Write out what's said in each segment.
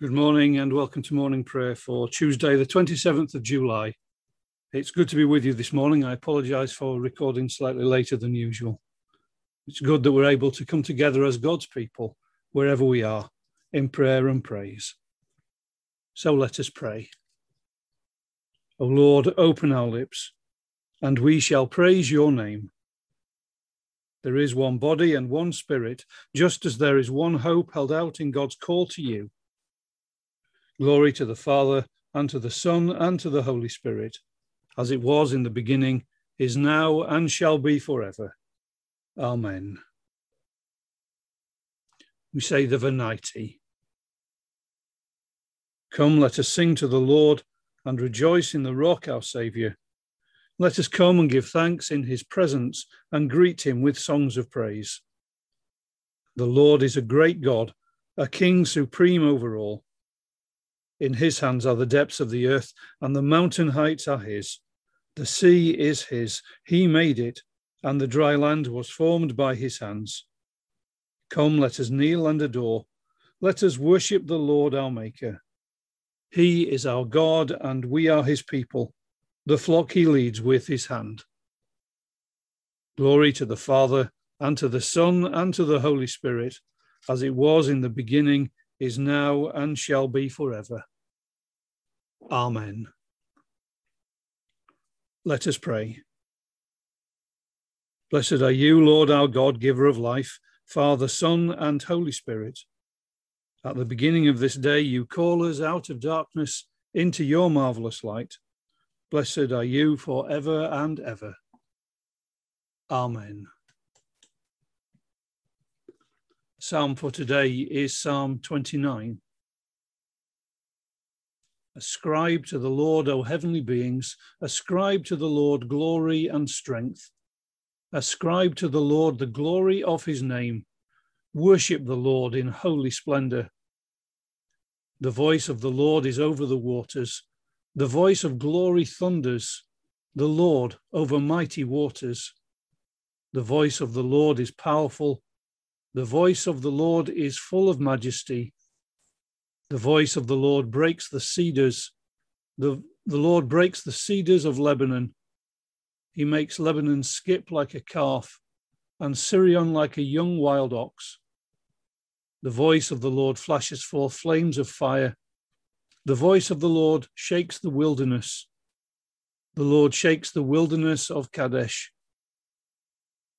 Good morning and welcome to morning prayer for Tuesday, the 27th of July. It's good to be with you this morning. I apologize for recording slightly later than usual. It's good that we're able to come together as God's people wherever we are in prayer and praise. So let us pray. O Lord, open our lips, and we shall praise your name. There is one body and one spirit, just as there is one hope held out in God's call to you. Glory to the Father, and to the Son, and to the Holy Spirit, as it was in the beginning, is now, and shall be forever. Amen. We say the Venite. Come, let us sing to the Lord and rejoice in the rock, our Saviour. Let us come and give thanks in his presence and greet him with songs of praise. The Lord is a great God, a king supreme over all. In his hands are the depths of the earth, and the mountain heights are his. The sea is his, he made it, and the dry land was formed by his hands. Come, let us kneel and adore. Let us worship the Lord our Maker. He is our God, and we are his people, the flock he leads with his hand. Glory to the Father, and to the Son, and to the Holy Spirit, as it was in the beginning is now, and shall be forever. Amen. Let us pray. Blessed are you, Lord our God, giver of life, Father, Son, and Holy Spirit. At the beginning of this day, you call us out of darkness into your marvelous light. Blessed are you for ever and ever. Amen. Psalm for today is Psalm 29. Ascribe to the Lord, O heavenly beings, ascribe to the Lord glory and strength. Ascribe to the Lord the glory of his name. Worship the Lord in holy splendor. The voice of the Lord is over the waters. The voice of glory thunders. The Lord over mighty waters. The voice of the Lord is powerful. The voice of the Lord is full of majesty. The voice of the Lord breaks the cedars. The, the Lord breaks the cedars of Lebanon. He makes Lebanon skip like a calf and Sirion like a young wild ox. The voice of the Lord flashes forth flames of fire. The voice of the Lord shakes the wilderness. The Lord shakes the wilderness of Kadesh.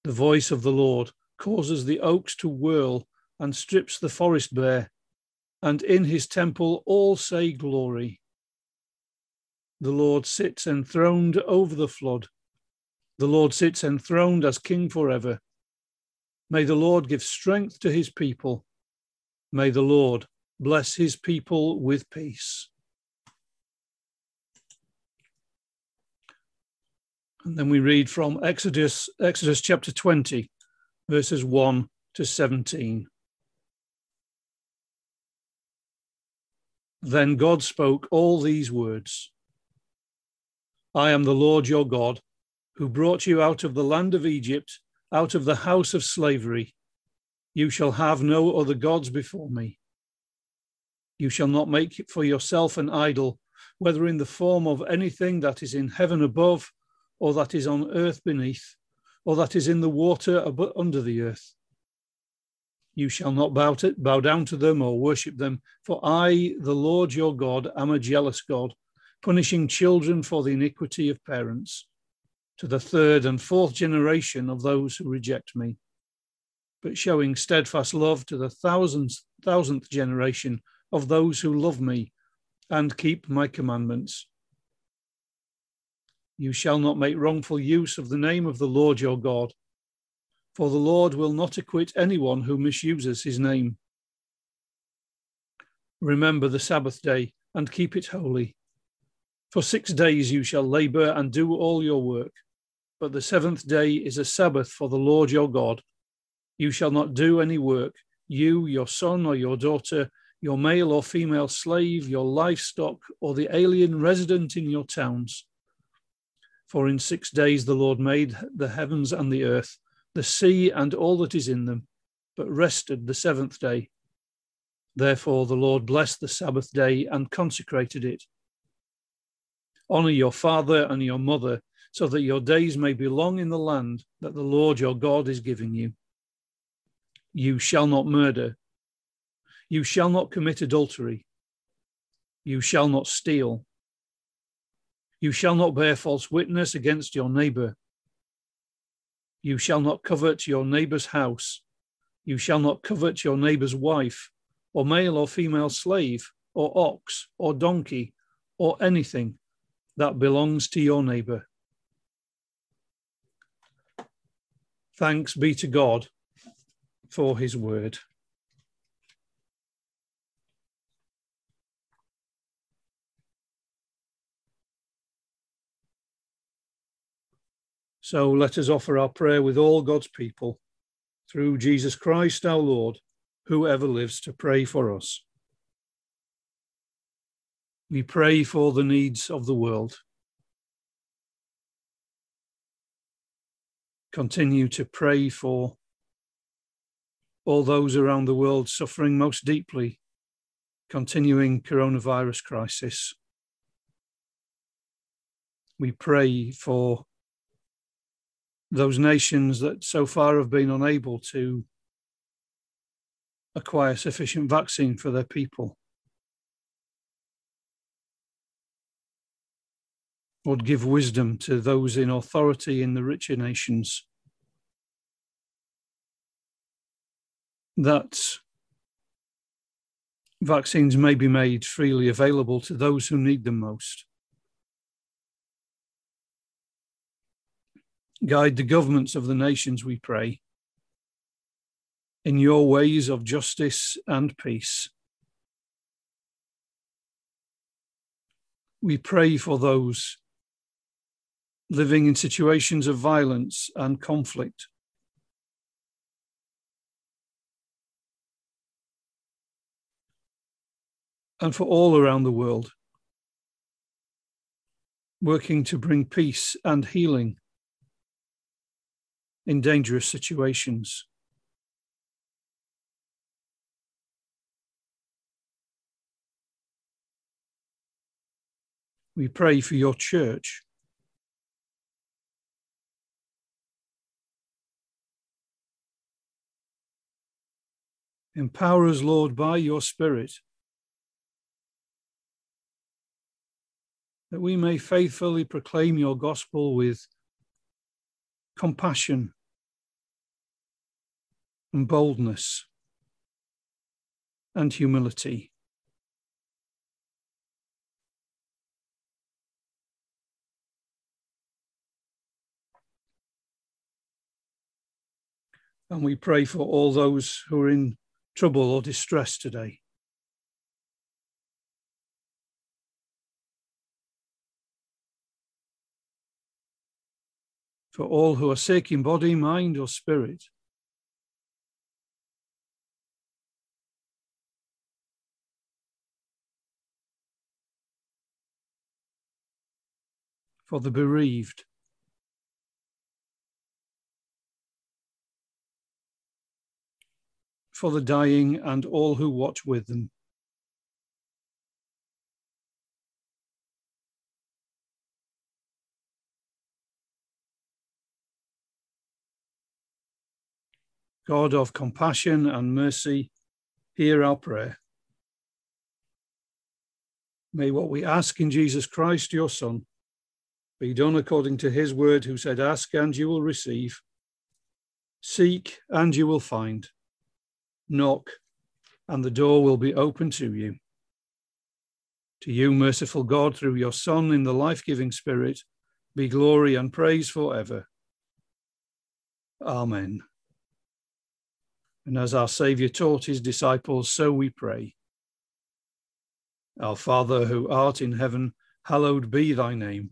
The voice of the Lord causes the oaks to whirl and strips the forest bare, and in his temple all say glory. The Lord sits enthroned over the flood. The Lord sits enthroned as king forever. May the Lord give strength to his people. May the Lord bless his people with peace. And then we read from Exodus, Exodus chapter 20, verses 1 to 17. Then God spoke all these words I am the Lord your God, who brought you out of the land of Egypt, out of the house of slavery. You shall have no other gods before me. You shall not make for yourself an idol, whether in the form of anything that is in heaven above, or that is on earth beneath, or that is in the water under the earth. You shall not bow, to, bow down to them or worship them, for I, the Lord your God, am a jealous God, punishing children for the iniquity of parents, to the third and fourth generation of those who reject me, but showing steadfast love to the thousandth, thousandth generation of those who love me and keep my commandments. You shall not make wrongful use of the name of the Lord your God, for the Lord will not acquit anyone who misuses his name. Remember the Sabbath day and keep it holy. For six days you shall labor and do all your work, but the seventh day is a Sabbath for the Lord your God. You shall not do any work, you, your son or your daughter, your male or female slave, your livestock, or the alien resident in your towns for in six days the Lord made the heavens and the earth, the sea and all that is in them, but rested the seventh day. Therefore, the Lord blessed the Sabbath day and consecrated it. Honor your father and your mother, so that your days may be long in the land that the Lord your God is giving you. You shall not murder. You shall not commit adultery. You shall not steal. You shall not bear false witness against your neighbor. You shall not covet your neighbor's house. You shall not covet your neighbor's wife or male or female slave, or ox, or donkey, or anything that belongs to your neighbor. Thanks be to God for his word. So let us offer our prayer with all God's people through Jesus Christ our Lord who ever lives to pray for us. We pray for the needs of the world. Continue to pray for all those around the world suffering most deeply, continuing coronavirus crisis. We pray for those nations that so far have been unable to acquire sufficient vaccine for their people. Would give wisdom to those in authority in the richer nations that vaccines may be made freely available to those who need them most. Guide the governments of the nations, we pray, in your ways of justice and peace. We pray for those living in situations of violence and conflict. And for all around the world, working to bring peace and healing in dangerous situations. We pray for your church. Empower us, Lord, by your Spirit, that we may faithfully proclaim your gospel with compassion and boldness and humility. And we pray for all those who are in trouble or distress today. For all who are sick in body, mind, or spirit. For the bereaved. for the dying and all who watch with them. God of compassion and mercy, hear our prayer. May what we ask in Jesus Christ, your Son, be done according to his word, who said, Ask and you will receive, seek and you will find knock, and the door will be open to you. To you, merciful God, through your Son in the life giving Spirit, be glory and praise forever. Amen. And as our Saviour taught his disciples, so we pray. Our Father, who art in heaven, hallowed be thy name.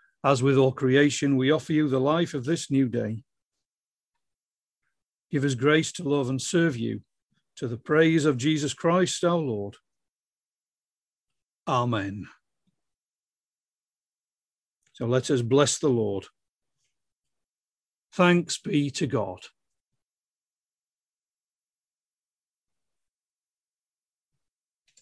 as with all creation, we offer you the life of this new day. Give us grace to love and serve you to the praise of Jesus Christ our Lord. Amen. So let us bless the Lord. Thanks be to God.